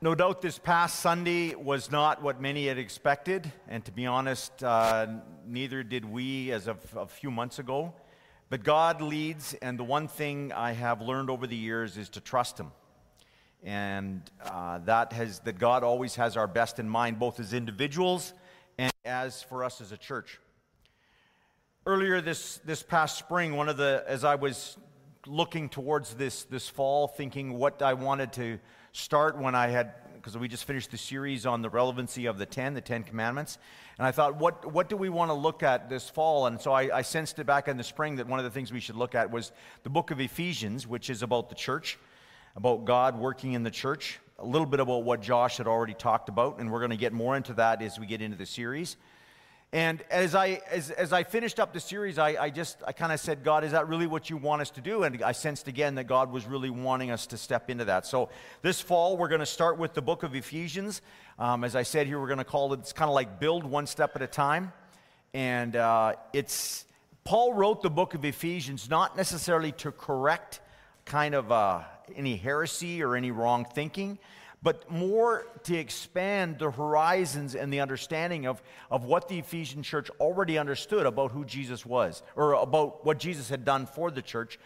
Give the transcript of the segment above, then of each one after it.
No doubt this past Sunday was not what many had expected, and to be honest, uh, neither did we as of a few months ago. But God leads, and the one thing I have learned over the years is to trust Him. And uh, that, has, that God always has our best in mind, both as individuals and as for us as a church. Earlier this, this past spring, one of the, as I was looking towards this, this fall, thinking what I wanted to start when I had, because we just finished the series on the relevancy of the 10, the 10 commandments. And I thought, what, what do we want to look at this fall? And so I, I sensed it back in the spring that one of the things we should look at was the book of Ephesians, which is about the church, about God working in the church, a little bit about what Josh had already talked about. And we're going to get more into that as we get into the series. And as I, as, as I finished up the series, I, I just, I kind of said, God, is that really what you want us to do? And I sensed again that God was really wanting us to step into that. So this fall, we're going to start with the book of Ephesians. Um, as I said here, we're going to call it, it's kind of like build one step at a time. And uh, it's, Paul wrote the book of Ephesians not necessarily to correct kind of uh, any heresy or any wrong thinking, but more to expand the horizons and the understanding of, of what the Ephesian church already understood about who Jesus was, or about what Jesus had done for the church,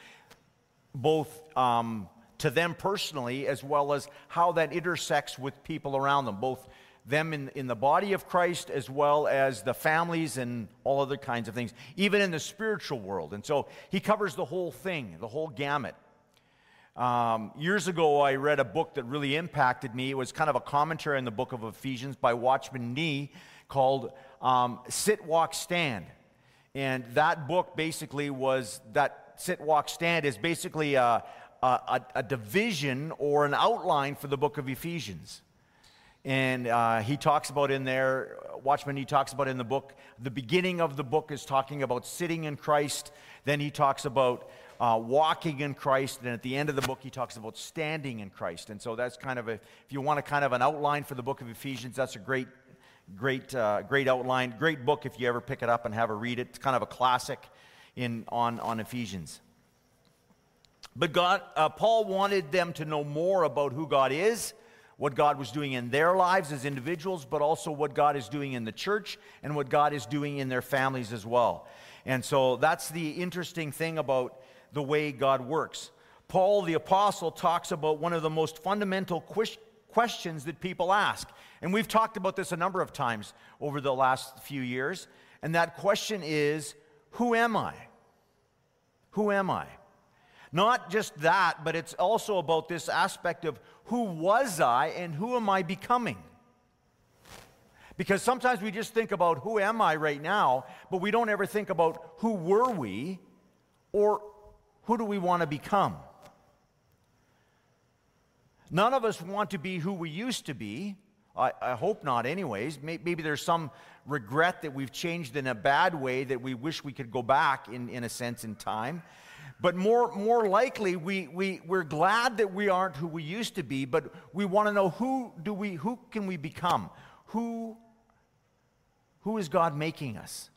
both um, to them personally as well as how that intersects with people around them, both them in, in the body of Christ as well as the families and all other kinds of things, even in the spiritual world. And so he covers the whole thing, the whole gamut. Um, years ago, I read a book that really impacted me. It was kind of a commentary on the book of Ephesians by Watchman Nee called um, Sit, Walk, Stand. And that book basically was that Sit, Walk, Stand is basically a, a, a division or an outline for the book of Ephesians. And uh, he talks about in there, Watchman, he talks about in the book, the beginning of the book is talking about sitting in Christ. Then he talks about uh, walking in Christ. And at the end of the book, he talks about standing in Christ. And so that's kind of a, if you want a kind of an outline for the book of Ephesians, that's a great, great, uh, great outline. Great book if you ever pick it up and have a read it. It's kind of a classic in, on, on Ephesians. But God, uh, Paul wanted them to know more about who God is, what God was doing in their lives as individuals, but also what God is doing in the church and what God is doing in their families as well. And so that's the interesting thing about the way God works. Paul the Apostle talks about one of the most fundamental questions that people ask. And we've talked about this a number of times over the last few years. And that question is Who am I? Who am I? Not just that, but it's also about this aspect of who was I and who am I becoming? Because sometimes we just think about who am I right now, but we don't ever think about who were we or who do we want to become? None of us want to be who we used to be. I, I, hope not, anyways. Maybe there's some regret that we've changed in a bad way that we wish we could go back, in, in a sense, in time. But more, more likely, we, we, we're glad that we aren't who we used to be, but we want to know who, do we, who can we become? Who, who is God making us?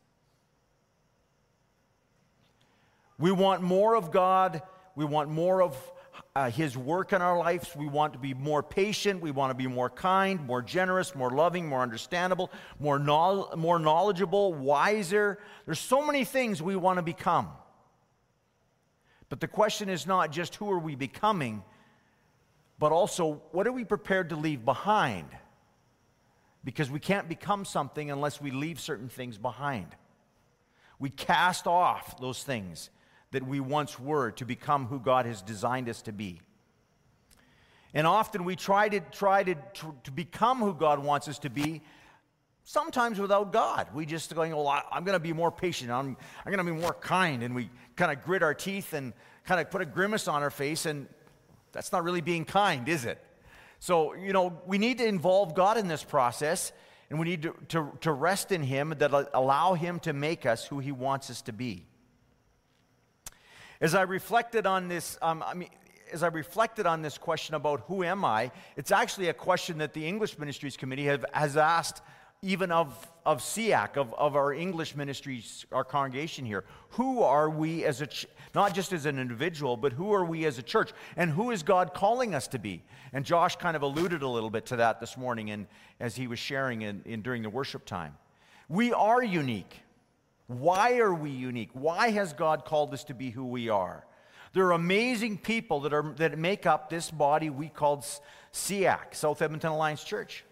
We want more of God. We want more of uh, His work in our lives. We want to be more patient. We want to be more kind, more generous, more loving, more understandable, more, no- more knowledgeable, wiser. There's so many things we want to become. But the question is not just who are we becoming, but also what are we prepared to leave behind? Because we can't become something unless we leave certain things behind. We cast off those things that we once were to become who God has designed us to be. And often we try to try to, to become who God wants us to be, sometimes without God. We just going, well, I, am going to be more patient. I'm, I'm going to be more kind. And we kind of grit our teeth and kind of put a grimace on our face. And that's not really being kind, is it? So, you know, we need to involve God in this process. And we need to, to, to rest in Him that allow Him to make us who He wants us to be. As I reflected on this, um, I mean, as I reflected on this question about who am I, it's actually a question that the English Ministries Committee have, has asked even of, of SEAC, of, of our English ministries, our congregation here. Who are we as a, ch- not just as an individual, but who are we as a church? And who is God calling us to be? And Josh kind of alluded a little bit to that this morning and as he was sharing in, in during the worship time. We are unique. Why are we unique? Why has God called us to be who we are? There are amazing people that, are, that make up this body we called SEAC, South Edmonton Alliance Church.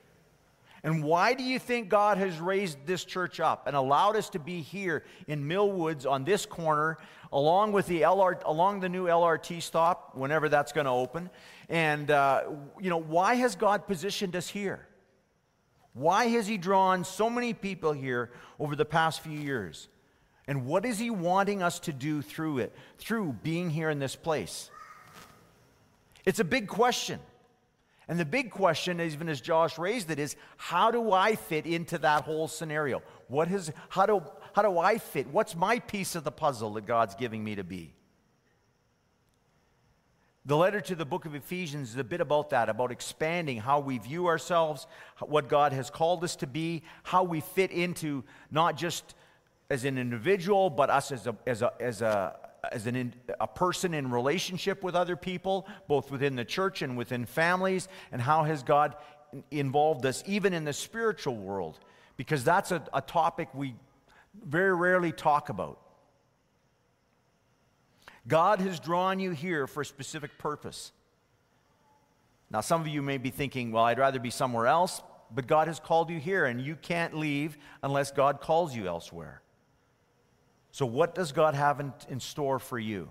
And why do you think God has raised this church up and allowed us to be here in Millwoods on this corner, along with the LR, along the new LRT stop, whenever that's going to open? And uh, you know, why has God positioned us here? Why has He drawn so many people here over the past few years? And what is He wanting us to do through it, through being here in this place? It's a big question. And the big question, even as Josh raised it, is how do I fit into that whole scenario? What is, how, do, how do I fit? What's my piece of the puzzle that God's giving me to be? The letter to the book of Ephesians is a bit about that, about expanding how we view ourselves, what God has called us to be, how we fit into not just as an individual, but us as a, as a, as a, as an, a person in relationship with other people, both within the church and within families, and how has God involved us even in the spiritual world? Because that's a, a topic we very rarely talk about. God has drawn you here for a specific purpose. Now, some of you may be thinking, well, I'd rather be somewhere else, but God has called you here, and you can't leave unless God calls you elsewhere. So, what does God have in, in store for you?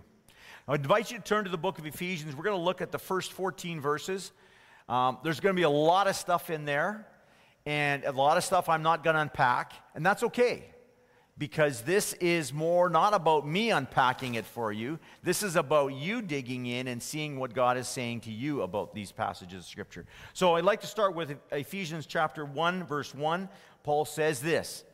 I invite you to turn to the book of Ephesians. We're going to look at the first 14 verses. Um, there's going to be a lot of stuff in there, and a lot of stuff I'm not going to unpack, and that's okay because this is more not about me unpacking it for you. This is about you digging in and seeing what God is saying to you about these passages of Scripture. So I'd like to start with Ephesians chapter 1, verse 1. Paul says this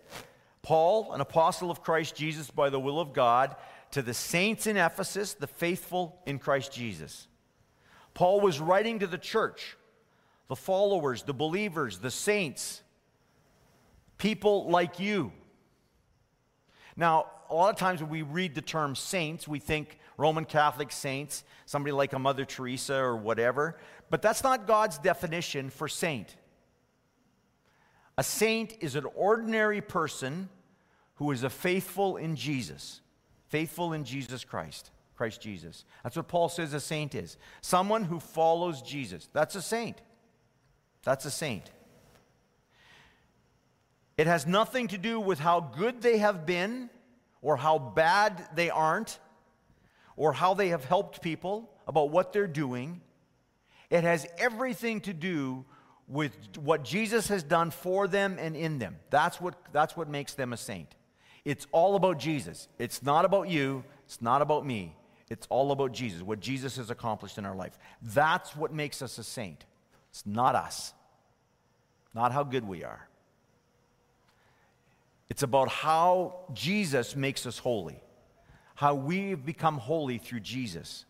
Paul, an apostle of Christ Jesus by the will of God, to the saints in Ephesus, the faithful in Christ Jesus. Paul was writing to the church, the followers, the believers, the saints, people like you. Now, a lot of times when we read the term saints, we think Roman Catholic saints, somebody like a Mother Teresa or whatever, but that's not God's definition for saint. A saint is an ordinary person who is a faithful in Jesus, faithful in Jesus Christ, Christ Jesus. That's what Paul says a saint is. Someone who follows Jesus. That's a saint. That's a saint. It has nothing to do with how good they have been or how bad they aren't or how they have helped people about what they're doing. It has everything to do with what Jesus has done for them and in them. That's what, that's what makes them a saint. It's all about Jesus. It's not about you. It's not about me. It's all about Jesus, what Jesus has accomplished in our life. That's what makes us a saint. It's not us, not how good we are. It's about how Jesus makes us holy, how we've become holy through Jesus.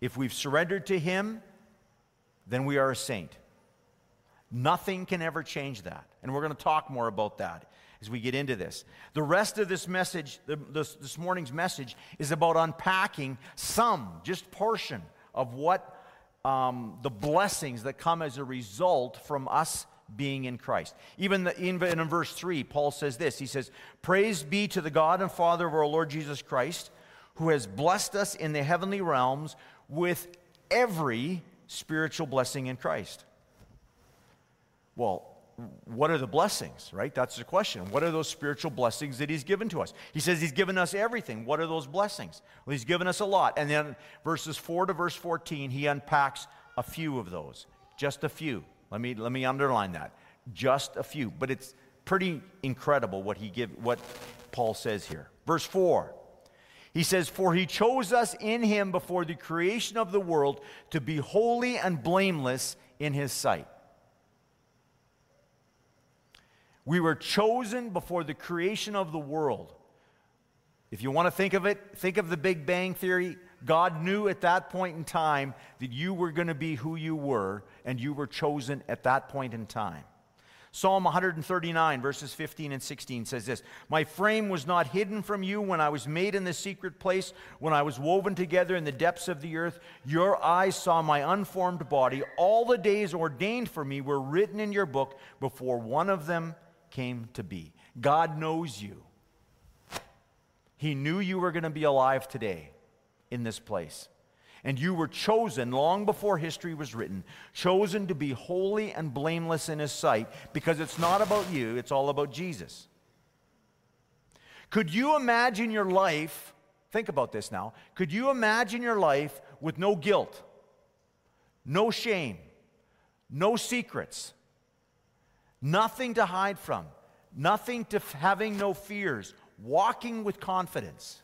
If we've surrendered to Him, then we are a saint. Nothing can ever change that. And we're going to talk more about that as we get into this. The rest of this message, this, this morning's message, is about unpacking some, just portion of what um, the blessings that come as a result from us being in Christ. Even, the, even in verse 3, Paul says this He says, Praise be to the God and Father of our Lord Jesus Christ, who has blessed us in the heavenly realms with every spiritual blessing in Christ. Well, what are the blessings, right? That's the question. What are those spiritual blessings that he's given to us? He says he's given us everything. What are those blessings? Well, he's given us a lot. And then verses 4 to verse 14, he unpacks a few of those, just a few. Let me, let me underline that. Just a few. But it's pretty incredible what, he give, what Paul says here. Verse 4. He says, For he chose us in him before the creation of the world to be holy and blameless in his sight. We were chosen before the creation of the world. If you want to think of it, think of the Big Bang Theory. God knew at that point in time that you were going to be who you were, and you were chosen at that point in time. Psalm 139, verses 15 and 16 says this My frame was not hidden from you when I was made in the secret place, when I was woven together in the depths of the earth. Your eyes saw my unformed body. All the days ordained for me were written in your book before one of them came to be. God knows you. He knew you were going to be alive today in this place. And you were chosen long before history was written, chosen to be holy and blameless in His sight because it's not about you, it's all about Jesus. Could you imagine your life? Think about this now. Could you imagine your life with no guilt, no shame, no secrets, nothing to hide from, nothing to having no fears, walking with confidence?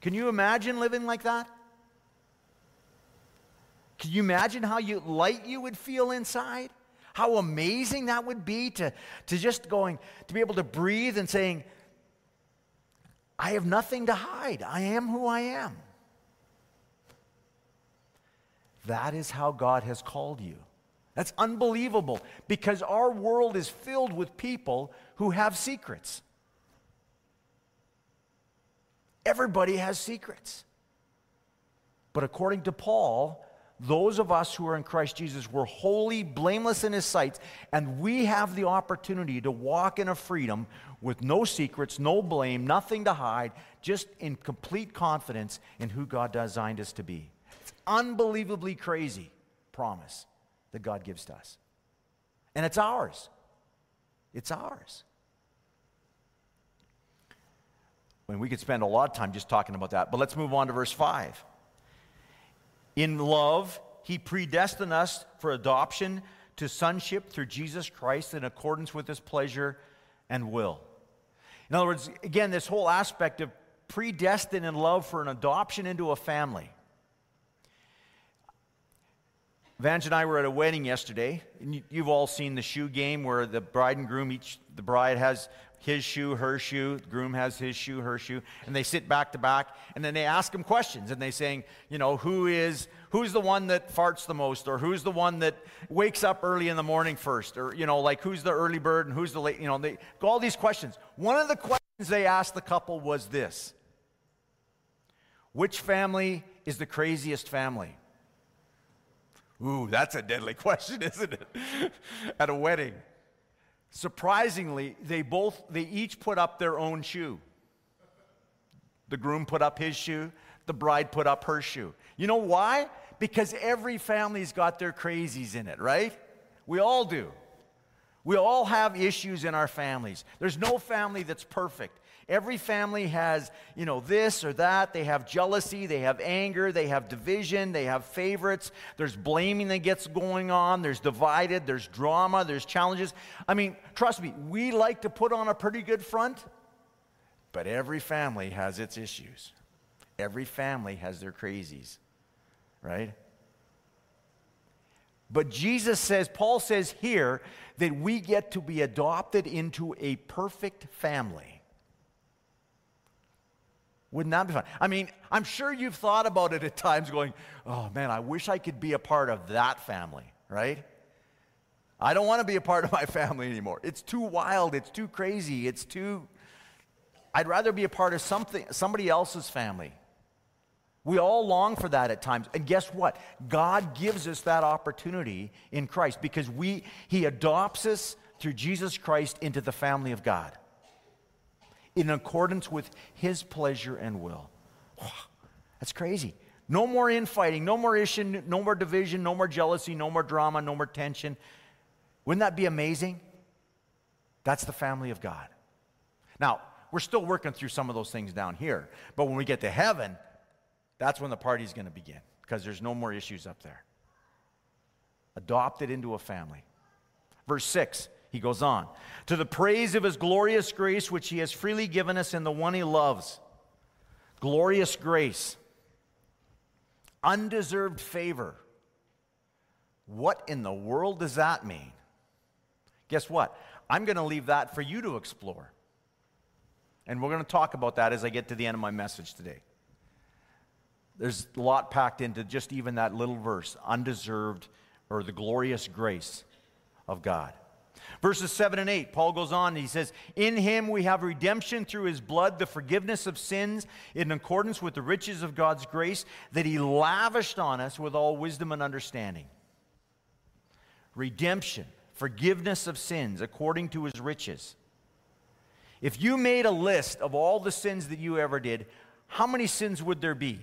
Can you imagine living like that? Can you imagine how you, light you would feel inside? How amazing that would be to, to just going, to be able to breathe and saying, I have nothing to hide. I am who I am. That is how God has called you. That's unbelievable because our world is filled with people who have secrets. Everybody has secrets. But according to Paul, those of us who are in Christ Jesus were holy, blameless in his sight, and we have the opportunity to walk in a freedom with no secrets, no blame, nothing to hide, just in complete confidence in who God designed us to be. It's unbelievably crazy promise that God gives to us. And it's ours. It's ours. I mean, we could spend a lot of time just talking about that, but let's move on to verse 5. In love, he predestined us for adoption to sonship through Jesus Christ in accordance with his pleasure and will. In other words, again, this whole aspect of predestined in love for an adoption into a family. Vange and I were at a wedding yesterday, and you've all seen the shoe game where the bride and groom, each the bride has his shoe, her shoe, the groom has his shoe, her shoe, and they sit back to back, and then they ask him questions, and they saying, you know, who is who's the one that farts the most, or who's the one that wakes up early in the morning first, or you know, like who's the early bird and who's the late, you know, they all these questions. One of the questions they asked the couple was this: Which family is the craziest family? Ooh, that's a deadly question, isn't it? At a wedding. Surprisingly, they both they each put up their own shoe. The groom put up his shoe, the bride put up her shoe. You know why? Because every family's got their crazies in it, right? We all do. We all have issues in our families. There's no family that's perfect. Every family has, you know, this or that. They have jealousy, they have anger, they have division, they have favorites. There's blaming that gets going on, there's divided, there's drama, there's challenges. I mean, trust me, we like to put on a pretty good front, but every family has its issues. Every family has their crazies, right? But Jesus says, Paul says here, that we get to be adopted into a perfect family. Wouldn't that be fun? I mean, I'm sure you've thought about it at times going, oh man, I wish I could be a part of that family, right? I don't want to be a part of my family anymore. It's too wild, it's too crazy, it's too I'd rather be a part of something somebody else's family. We all long for that at times. And guess what? God gives us that opportunity in Christ because we he adopts us through Jesus Christ into the family of God in accordance with his pleasure and will. That's crazy. No more infighting, no more issue, no more division, no more jealousy, no more drama, no more tension. Wouldn't that be amazing? That's the family of God. Now, we're still working through some of those things down here, but when we get to heaven, that's when the party's going to begin because there's no more issues up there. Adopted into a family. Verse 6 he goes on, to the praise of his glorious grace, which he has freely given us in the one he loves. Glorious grace, undeserved favor. What in the world does that mean? Guess what? I'm going to leave that for you to explore. And we're going to talk about that as I get to the end of my message today. There's a lot packed into just even that little verse undeserved or the glorious grace of God. Verses 7 and 8, Paul goes on, he says, In him we have redemption through his blood, the forgiveness of sins, in accordance with the riches of God's grace that he lavished on us with all wisdom and understanding. Redemption, forgiveness of sins, according to his riches. If you made a list of all the sins that you ever did, how many sins would there be?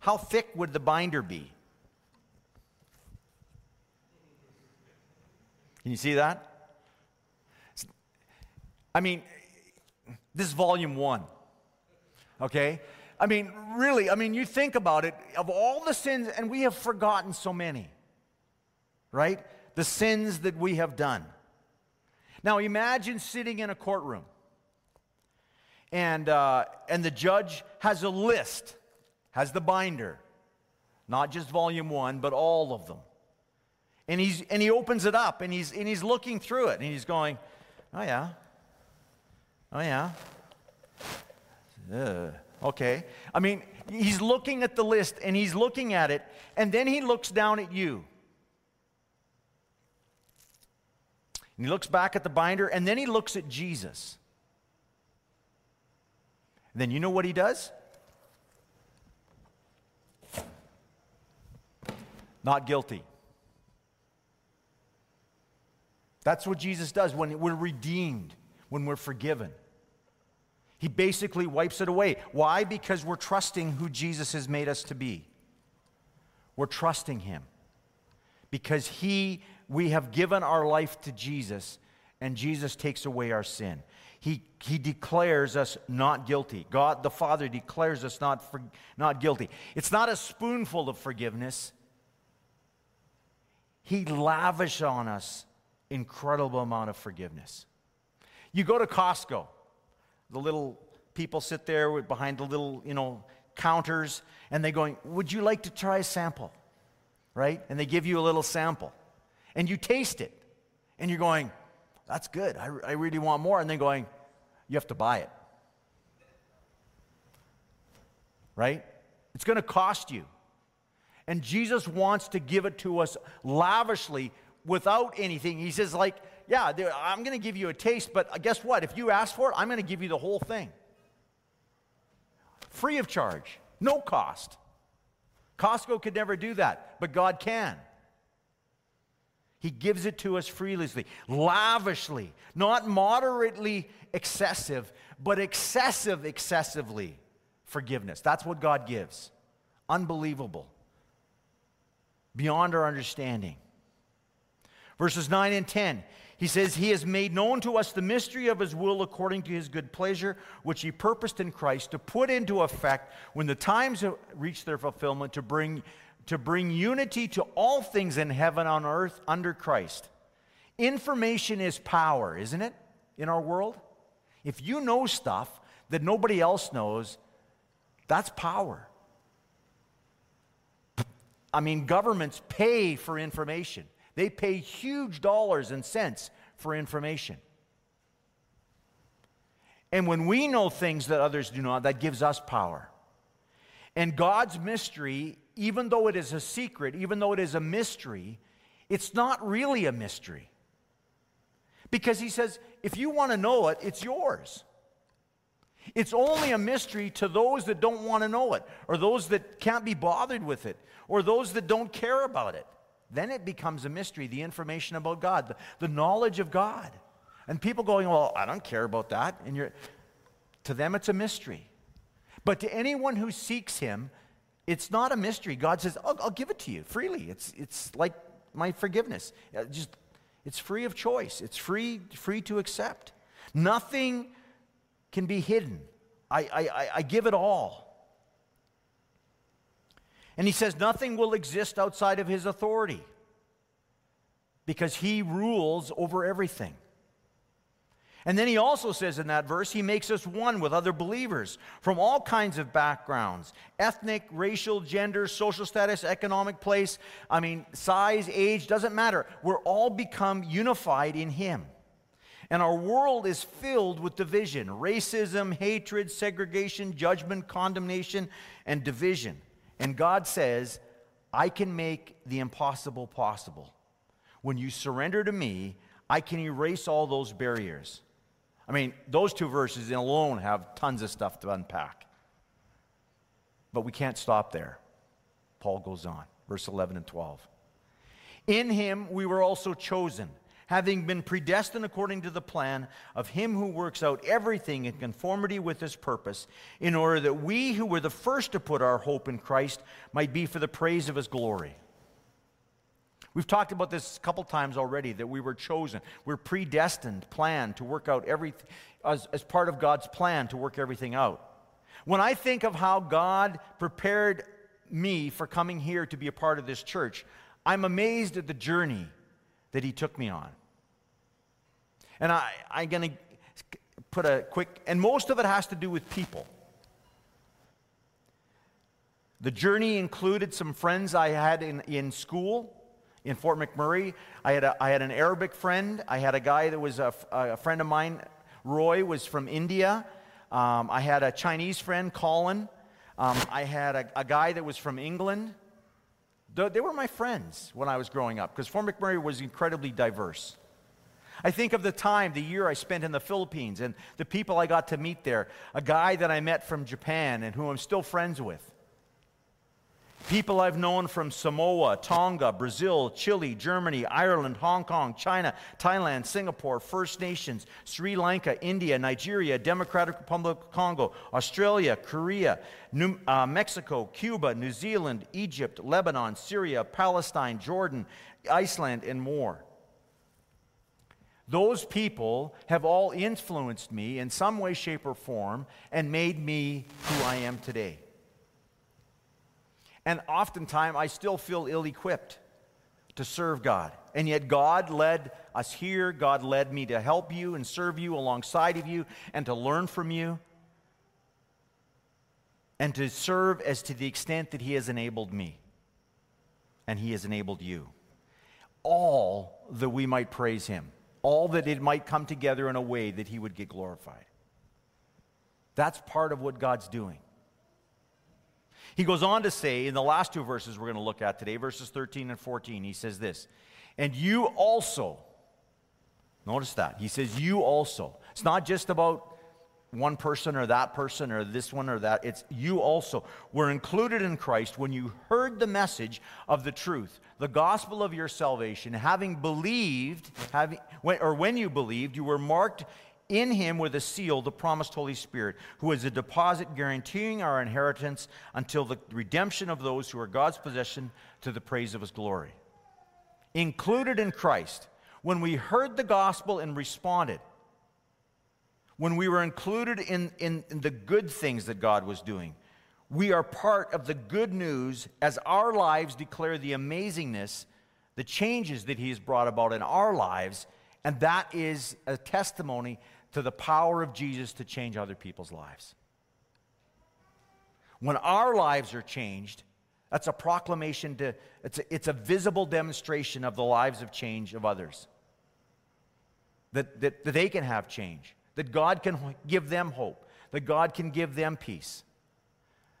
How thick would the binder be? Can you see that? I mean, this is volume one. Okay? I mean, really, I mean, you think about it, of all the sins, and we have forgotten so many, right? The sins that we have done. Now, imagine sitting in a courtroom, and, uh, and the judge has a list, has the binder, not just volume one, but all of them. And, he's, and he opens it up and he's, and he's looking through it and he's going, Oh, yeah. Oh, yeah. Ugh. Okay. I mean, he's looking at the list and he's looking at it, and then he looks down at you. And he looks back at the binder, and then he looks at Jesus. And then you know what he does? Not guilty. That's what Jesus does when we're redeemed, when we're forgiven. He basically wipes it away. Why? Because we're trusting who Jesus has made us to be. We're trusting him. Because he we have given our life to Jesus and Jesus takes away our sin. He, he declares us not guilty. God the Father declares us not, for, not guilty. It's not a spoonful of forgiveness. He lavishes on us incredible amount of forgiveness. You go to Costco, the little people sit there behind the little, you know, counters, and they're going, Would you like to try a sample? Right? And they give you a little sample. And you taste it. And you're going, That's good. I, I really want more. And they're going, You have to buy it. Right? It's going to cost you. And Jesus wants to give it to us lavishly without anything. He says, like, yeah, I'm going to give you a taste, but guess what? If you ask for it, I'm going to give you the whole thing. Free of charge, no cost. Costco could never do that, but God can. He gives it to us freely, lavishly, not moderately excessive, but excessive, excessively forgiveness. That's what God gives. Unbelievable. Beyond our understanding. Verses 9 and 10, he says, He has made known to us the mystery of His will according to His good pleasure, which He purposed in Christ to put into effect when the times have reached their fulfillment to bring, to bring unity to all things in heaven on earth under Christ. Information is power, isn't it, in our world? If you know stuff that nobody else knows, that's power. I mean, governments pay for information. They pay huge dollars and cents for information. And when we know things that others do not, that gives us power. And God's mystery, even though it is a secret, even though it is a mystery, it's not really a mystery. Because He says, if you want to know it, it's yours. It's only a mystery to those that don't want to know it, or those that can't be bothered with it, or those that don't care about it. Then it becomes a mystery, the information about God, the, the knowledge of God. And people going, Well, I don't care about that. And you're, to them, it's a mystery. But to anyone who seeks Him, it's not a mystery. God says, I'll, I'll give it to you freely. It's, it's like my forgiveness. Uh, just, it's free of choice, it's free, free to accept. Nothing can be hidden. I, I, I give it all. And he says nothing will exist outside of his authority because he rules over everything. And then he also says in that verse, he makes us one with other believers from all kinds of backgrounds ethnic, racial, gender, social status, economic place. I mean, size, age, doesn't matter. We're all become unified in him. And our world is filled with division racism, hatred, segregation, judgment, condemnation, and division. And God says, I can make the impossible possible. When you surrender to me, I can erase all those barriers. I mean, those two verses alone have tons of stuff to unpack. But we can't stop there. Paul goes on, verse 11 and 12. In him we were also chosen, having been predestined according to the plan of him who works out everything in conformity with his purpose, in order that we who were the first to put our hope in Christ might be for the praise of his glory. We've talked about this a couple times already that we were chosen. We're predestined, planned to work out everything as, as part of God's plan to work everything out. When I think of how God prepared me for coming here to be a part of this church, I'm amazed at the journey that He took me on. And I, I'm going to put a quick, and most of it has to do with people. The journey included some friends I had in, in school in Fort McMurray. I had, a, I had an Arabic friend. I had a guy that was a, a friend of mine, Roy, was from India. Um, I had a Chinese friend, Colin. Um, I had a, a, guy that was from England. They were my friends when I was growing up because Fort McMurray was incredibly diverse. I think of the time, the year I spent in the Philippines and the people I got to meet there. A guy that I met from Japan and who I'm still friends with. People I've known from Samoa, Tonga, Brazil, Chile, Germany, Ireland, Hong Kong, China, Thailand, Singapore, First Nations, Sri Lanka, India, Nigeria, Democratic Republic of Congo, Australia, Korea, New, uh, Mexico, Cuba, New Zealand, Egypt, Lebanon, Syria, Palestine, Jordan, Iceland, and more. Those people have all influenced me in some way, shape, or form and made me who I am today. And oftentimes, I still feel ill equipped to serve God. And yet, God led us here. God led me to help you and serve you alongside of you and to learn from you and to serve as to the extent that He has enabled me and He has enabled you. All that we might praise Him, all that it might come together in a way that He would get glorified. That's part of what God's doing. He goes on to say in the last two verses we're going to look at today, verses 13 and 14, he says this, and you also, notice that, he says, you also. It's not just about one person or that person or this one or that. It's you also were included in Christ when you heard the message of the truth, the gospel of your salvation, having believed, having, or when you believed, you were marked in him with a seal, the promised Holy Spirit, who is a deposit guaranteeing our inheritance until the redemption of those who are God's possession to the praise of his glory. Included in Christ, when we heard the gospel and responded, when we were included in, in, in the good things that God was doing, we are part of the good news as our lives declare the amazingness, the changes that He has brought about in our lives, and that is a testimony to the power of Jesus to change other people's lives. When our lives are changed, that's a proclamation to, it's a, it's a visible demonstration of the lives of change of others. That, that, that they can have change, that God can give them hope, that God can give them peace.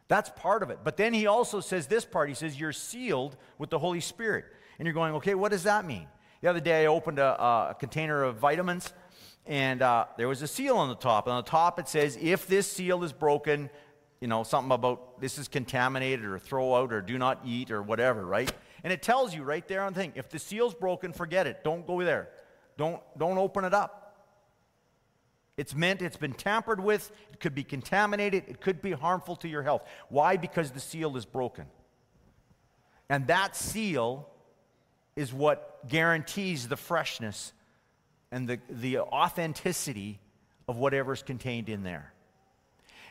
That's part of it. But then he also says this part he says, You're sealed with the Holy Spirit. And you're going, Okay, what does that mean? The other day I opened a, a container of vitamins and uh, there was a seal on the top. And on the top it says, if this seal is broken, you know, something about this is contaminated or throw out or do not eat or whatever, right? And it tells you right there on the thing, if the seal's broken, forget it. Don't go there. Don't, don't open it up. It's meant, it's been tampered with, it could be contaminated, it could be harmful to your health. Why? Because the seal is broken. And that seal is what guarantees the freshness and the, the authenticity of whatever's contained in there.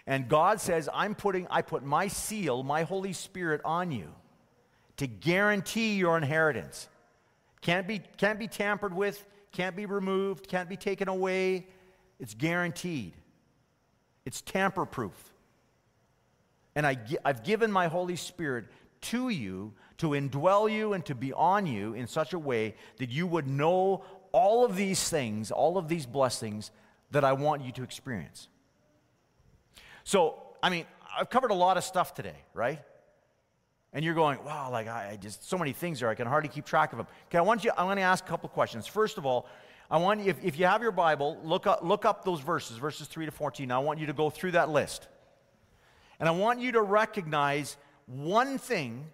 And God says, I'm putting, I put my seal, my Holy Spirit on you to guarantee your inheritance. Can't be, can't be tampered with, can't be removed, can't be taken away. It's guaranteed. It's tamper proof. And I, I've given my Holy Spirit to you to indwell you and to be on you in such a way that you would know all of these things, all of these blessings that I want you to experience. So, I mean, I've covered a lot of stuff today, right? And you're going, wow, like I, I just, so many things there, I can hardly keep track of them. Okay, I want you, I'm going to ask a couple questions. First of all, I want you, if, if you have your Bible, look up, look up those verses, verses 3 to 14. I want you to go through that list. And I want you to recognize one thing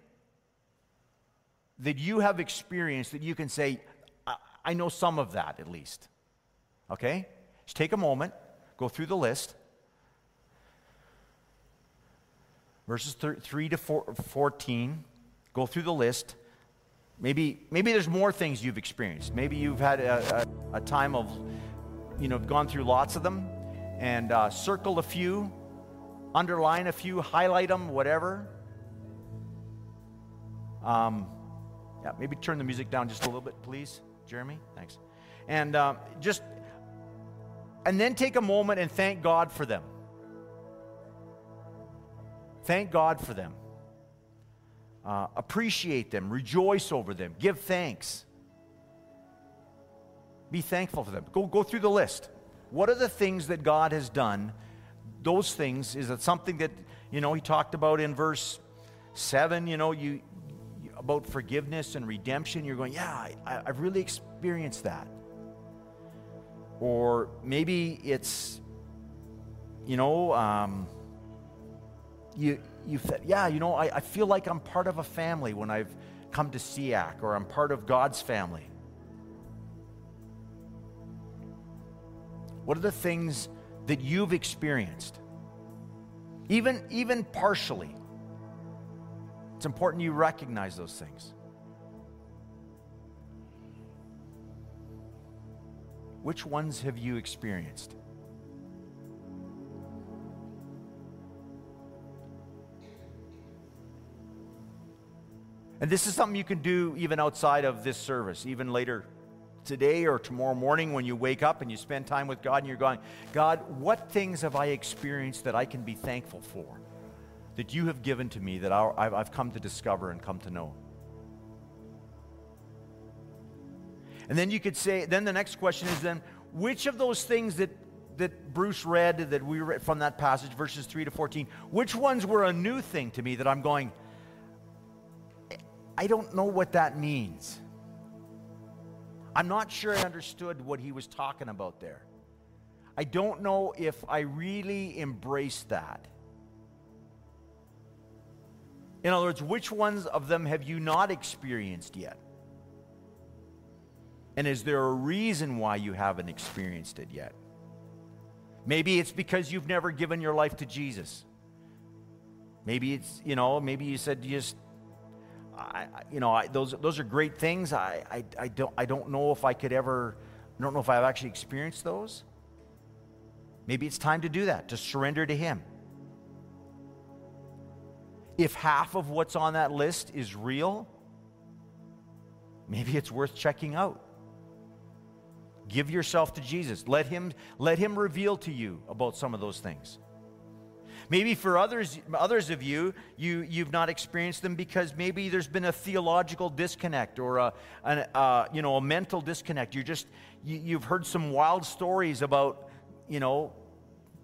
that you have experienced that you can say, I, I know some of that at least. Okay? Just take a moment, go through the list. Verses 3 to 14, go through the list. Maybe, maybe there's more things you've experienced. Maybe you've had a, a, a time of, you know, gone through lots of them and uh, circle a few, underline a few, highlight them, whatever. Um, yeah, maybe turn the music down just a little bit, please, Jeremy. Thanks. And uh, just, and then take a moment and thank God for them. Thank God for them. Uh, appreciate them, rejoice over them, give thanks. Be thankful for them. Go, go through the list. What are the things that God has done? Those things, is it something that, you know, he talked about in verse 7, you know, you about forgiveness and redemption. You're going, yeah, I, I've really experienced that. Or maybe it's, you know, um, you, you said, yeah, you know, I, I feel like I'm part of a family when I've come to SEAC or I'm part of God's family. What are the things that you've experienced? Even, even partially. It's important you recognize those things. Which ones have you experienced? And this is something you can do even outside of this service, even later today or tomorrow morning when you wake up and you spend time with God and you're going, God, what things have I experienced that I can be thankful for? That you have given to me that I've come to discover and come to know. And then you could say, then the next question is then, which of those things that, that Bruce read, that we read from that passage, verses 3 to 14, which ones were a new thing to me that I'm going, I don't know what that means. I'm not sure I understood what he was talking about there. I don't know if I really embraced that. In other words, which ones of them have you not experienced yet? And is there a reason why you haven't experienced it yet? Maybe it's because you've never given your life to Jesus. Maybe it's, you know, maybe you said just I, you know, I, those, those are great things. I, I, I, don't, I don't know if I could ever, I don't know if I've actually experienced those. Maybe it's time to do that, to surrender to Him. If half of what's on that list is real, maybe it's worth checking out. Give yourself to Jesus. Let him, let him reveal to you about some of those things. Maybe for others, others of you, you, you've not experienced them because maybe there's been a theological disconnect or a, a you know, a mental disconnect. You're just, you, you've heard some wild stories about, you know,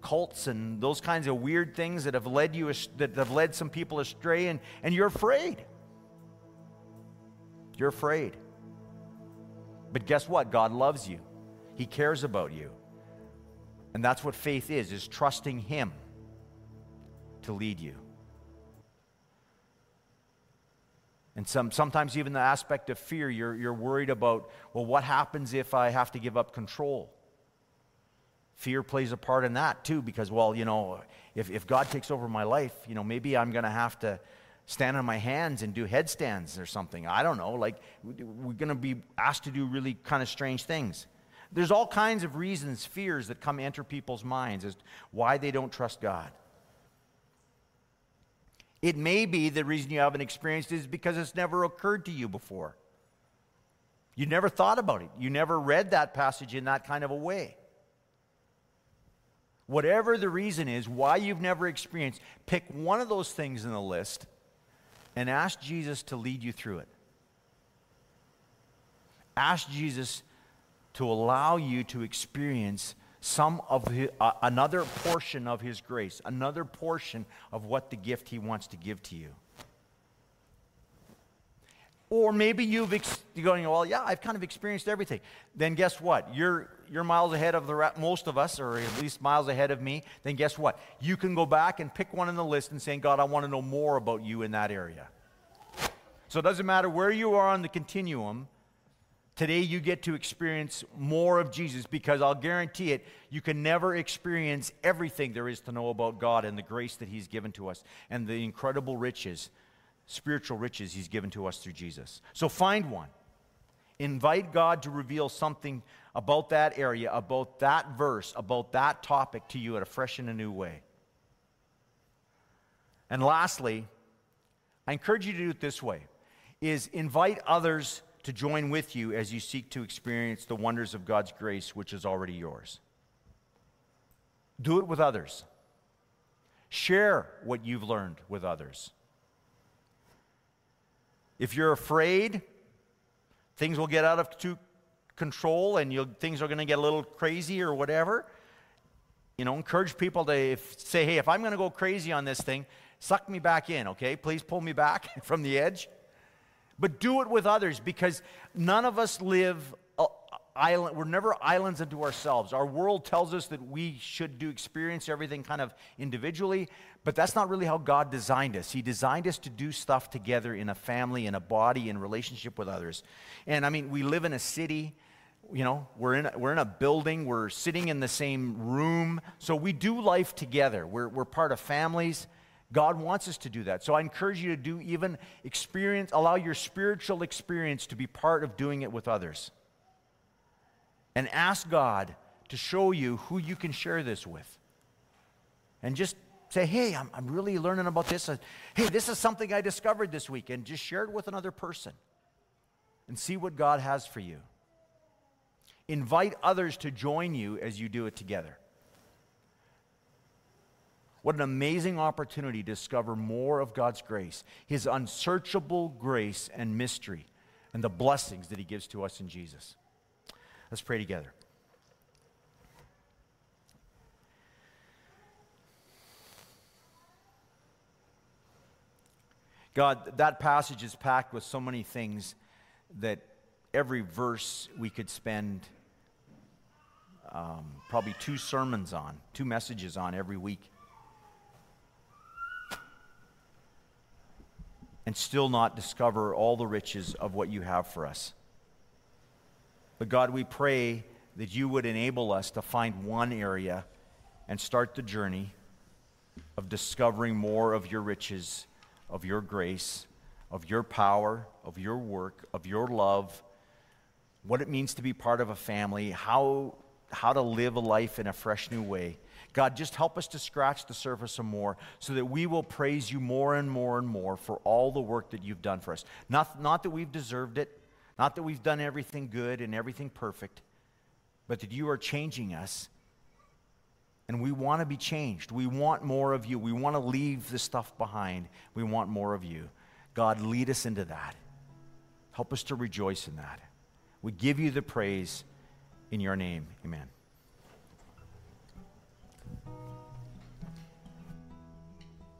cults and those kinds of weird things that have led you, that have led some people astray and, and you're afraid. You're afraid. But guess what? God loves you. He cares about you. And that's what faith is, is trusting Him to lead you. And some, sometimes, even the aspect of fear, you're, you're worried about, well, what happens if I have to give up control? Fear plays a part in that too, because, well, you know, if, if God takes over my life, you know, maybe I'm going to have to stand on my hands and do headstands or something. I don't know. Like, we're going to be asked to do really kind of strange things. There's all kinds of reasons, fears that come enter people's minds as why they don't trust God. It may be the reason you haven't experienced it is because it's never occurred to you before. You never thought about it. You never read that passage in that kind of a way. Whatever the reason is why you've never experienced, pick one of those things in the list and ask Jesus to lead you through it. Ask Jesus to allow you to experience some of his, uh, another portion of his grace, another portion of what the gift he wants to give to you. Or maybe you've ex- you're going, well, yeah, I've kind of experienced everything. Then guess what? You're, you're miles ahead of the most of us, or at least miles ahead of me. Then guess what? You can go back and pick one in the list and say, God, I want to know more about you in that area. So it doesn't matter where you are on the continuum. Today you get to experience more of Jesus because I'll guarantee it, you can never experience everything there is to know about God and the grace that He's given to us and the incredible riches spiritual riches he's given to us through Jesus. So find one. Invite God to reveal something about that area, about that verse, about that topic to you in a fresh and a new way. And lastly, I encourage you to do it this way is invite others to join with you as you seek to experience the wonders of God's grace which is already yours. Do it with others. Share what you've learned with others. If you're afraid, things will get out of control and things are going to get a little crazy or whatever. You know, encourage people to if, say, hey, if I'm going to go crazy on this thing, suck me back in, okay? Please pull me back from the edge. But do it with others because none of us live island, we're never islands unto ourselves. Our world tells us that we should do experience everything kind of individually, but that's not really how God designed us. He designed us to do stuff together in a family, in a body, in relationship with others. And I mean, we live in a city, you know, we're in a, we're in a building, we're sitting in the same room, so we do life together. We're, we're part of families. God wants us to do that. So I encourage you to do even experience, allow your spiritual experience to be part of doing it with others and ask God to show you who you can share this with. And just say, hey, I'm, I'm really learning about this. Hey, this is something I discovered this week. And just share it with another person and see what God has for you. Invite others to join you as you do it together. What an amazing opportunity to discover more of God's grace, His unsearchable grace and mystery, and the blessings that He gives to us in Jesus. Let's pray together. God, that passage is packed with so many things that every verse we could spend um, probably two sermons on, two messages on every week. And still not discover all the riches of what you have for us. But God, we pray that you would enable us to find one area and start the journey of discovering more of your riches, of your grace, of your power, of your work, of your love, what it means to be part of a family, how, how to live a life in a fresh new way. God, just help us to scratch the surface some more so that we will praise you more and more and more for all the work that you've done for us. Not, not that we've deserved it, not that we've done everything good and everything perfect, but that you are changing us. And we want to be changed. We want more of you. We want to leave the stuff behind. We want more of you. God, lead us into that. Help us to rejoice in that. We give you the praise in your name. Amen.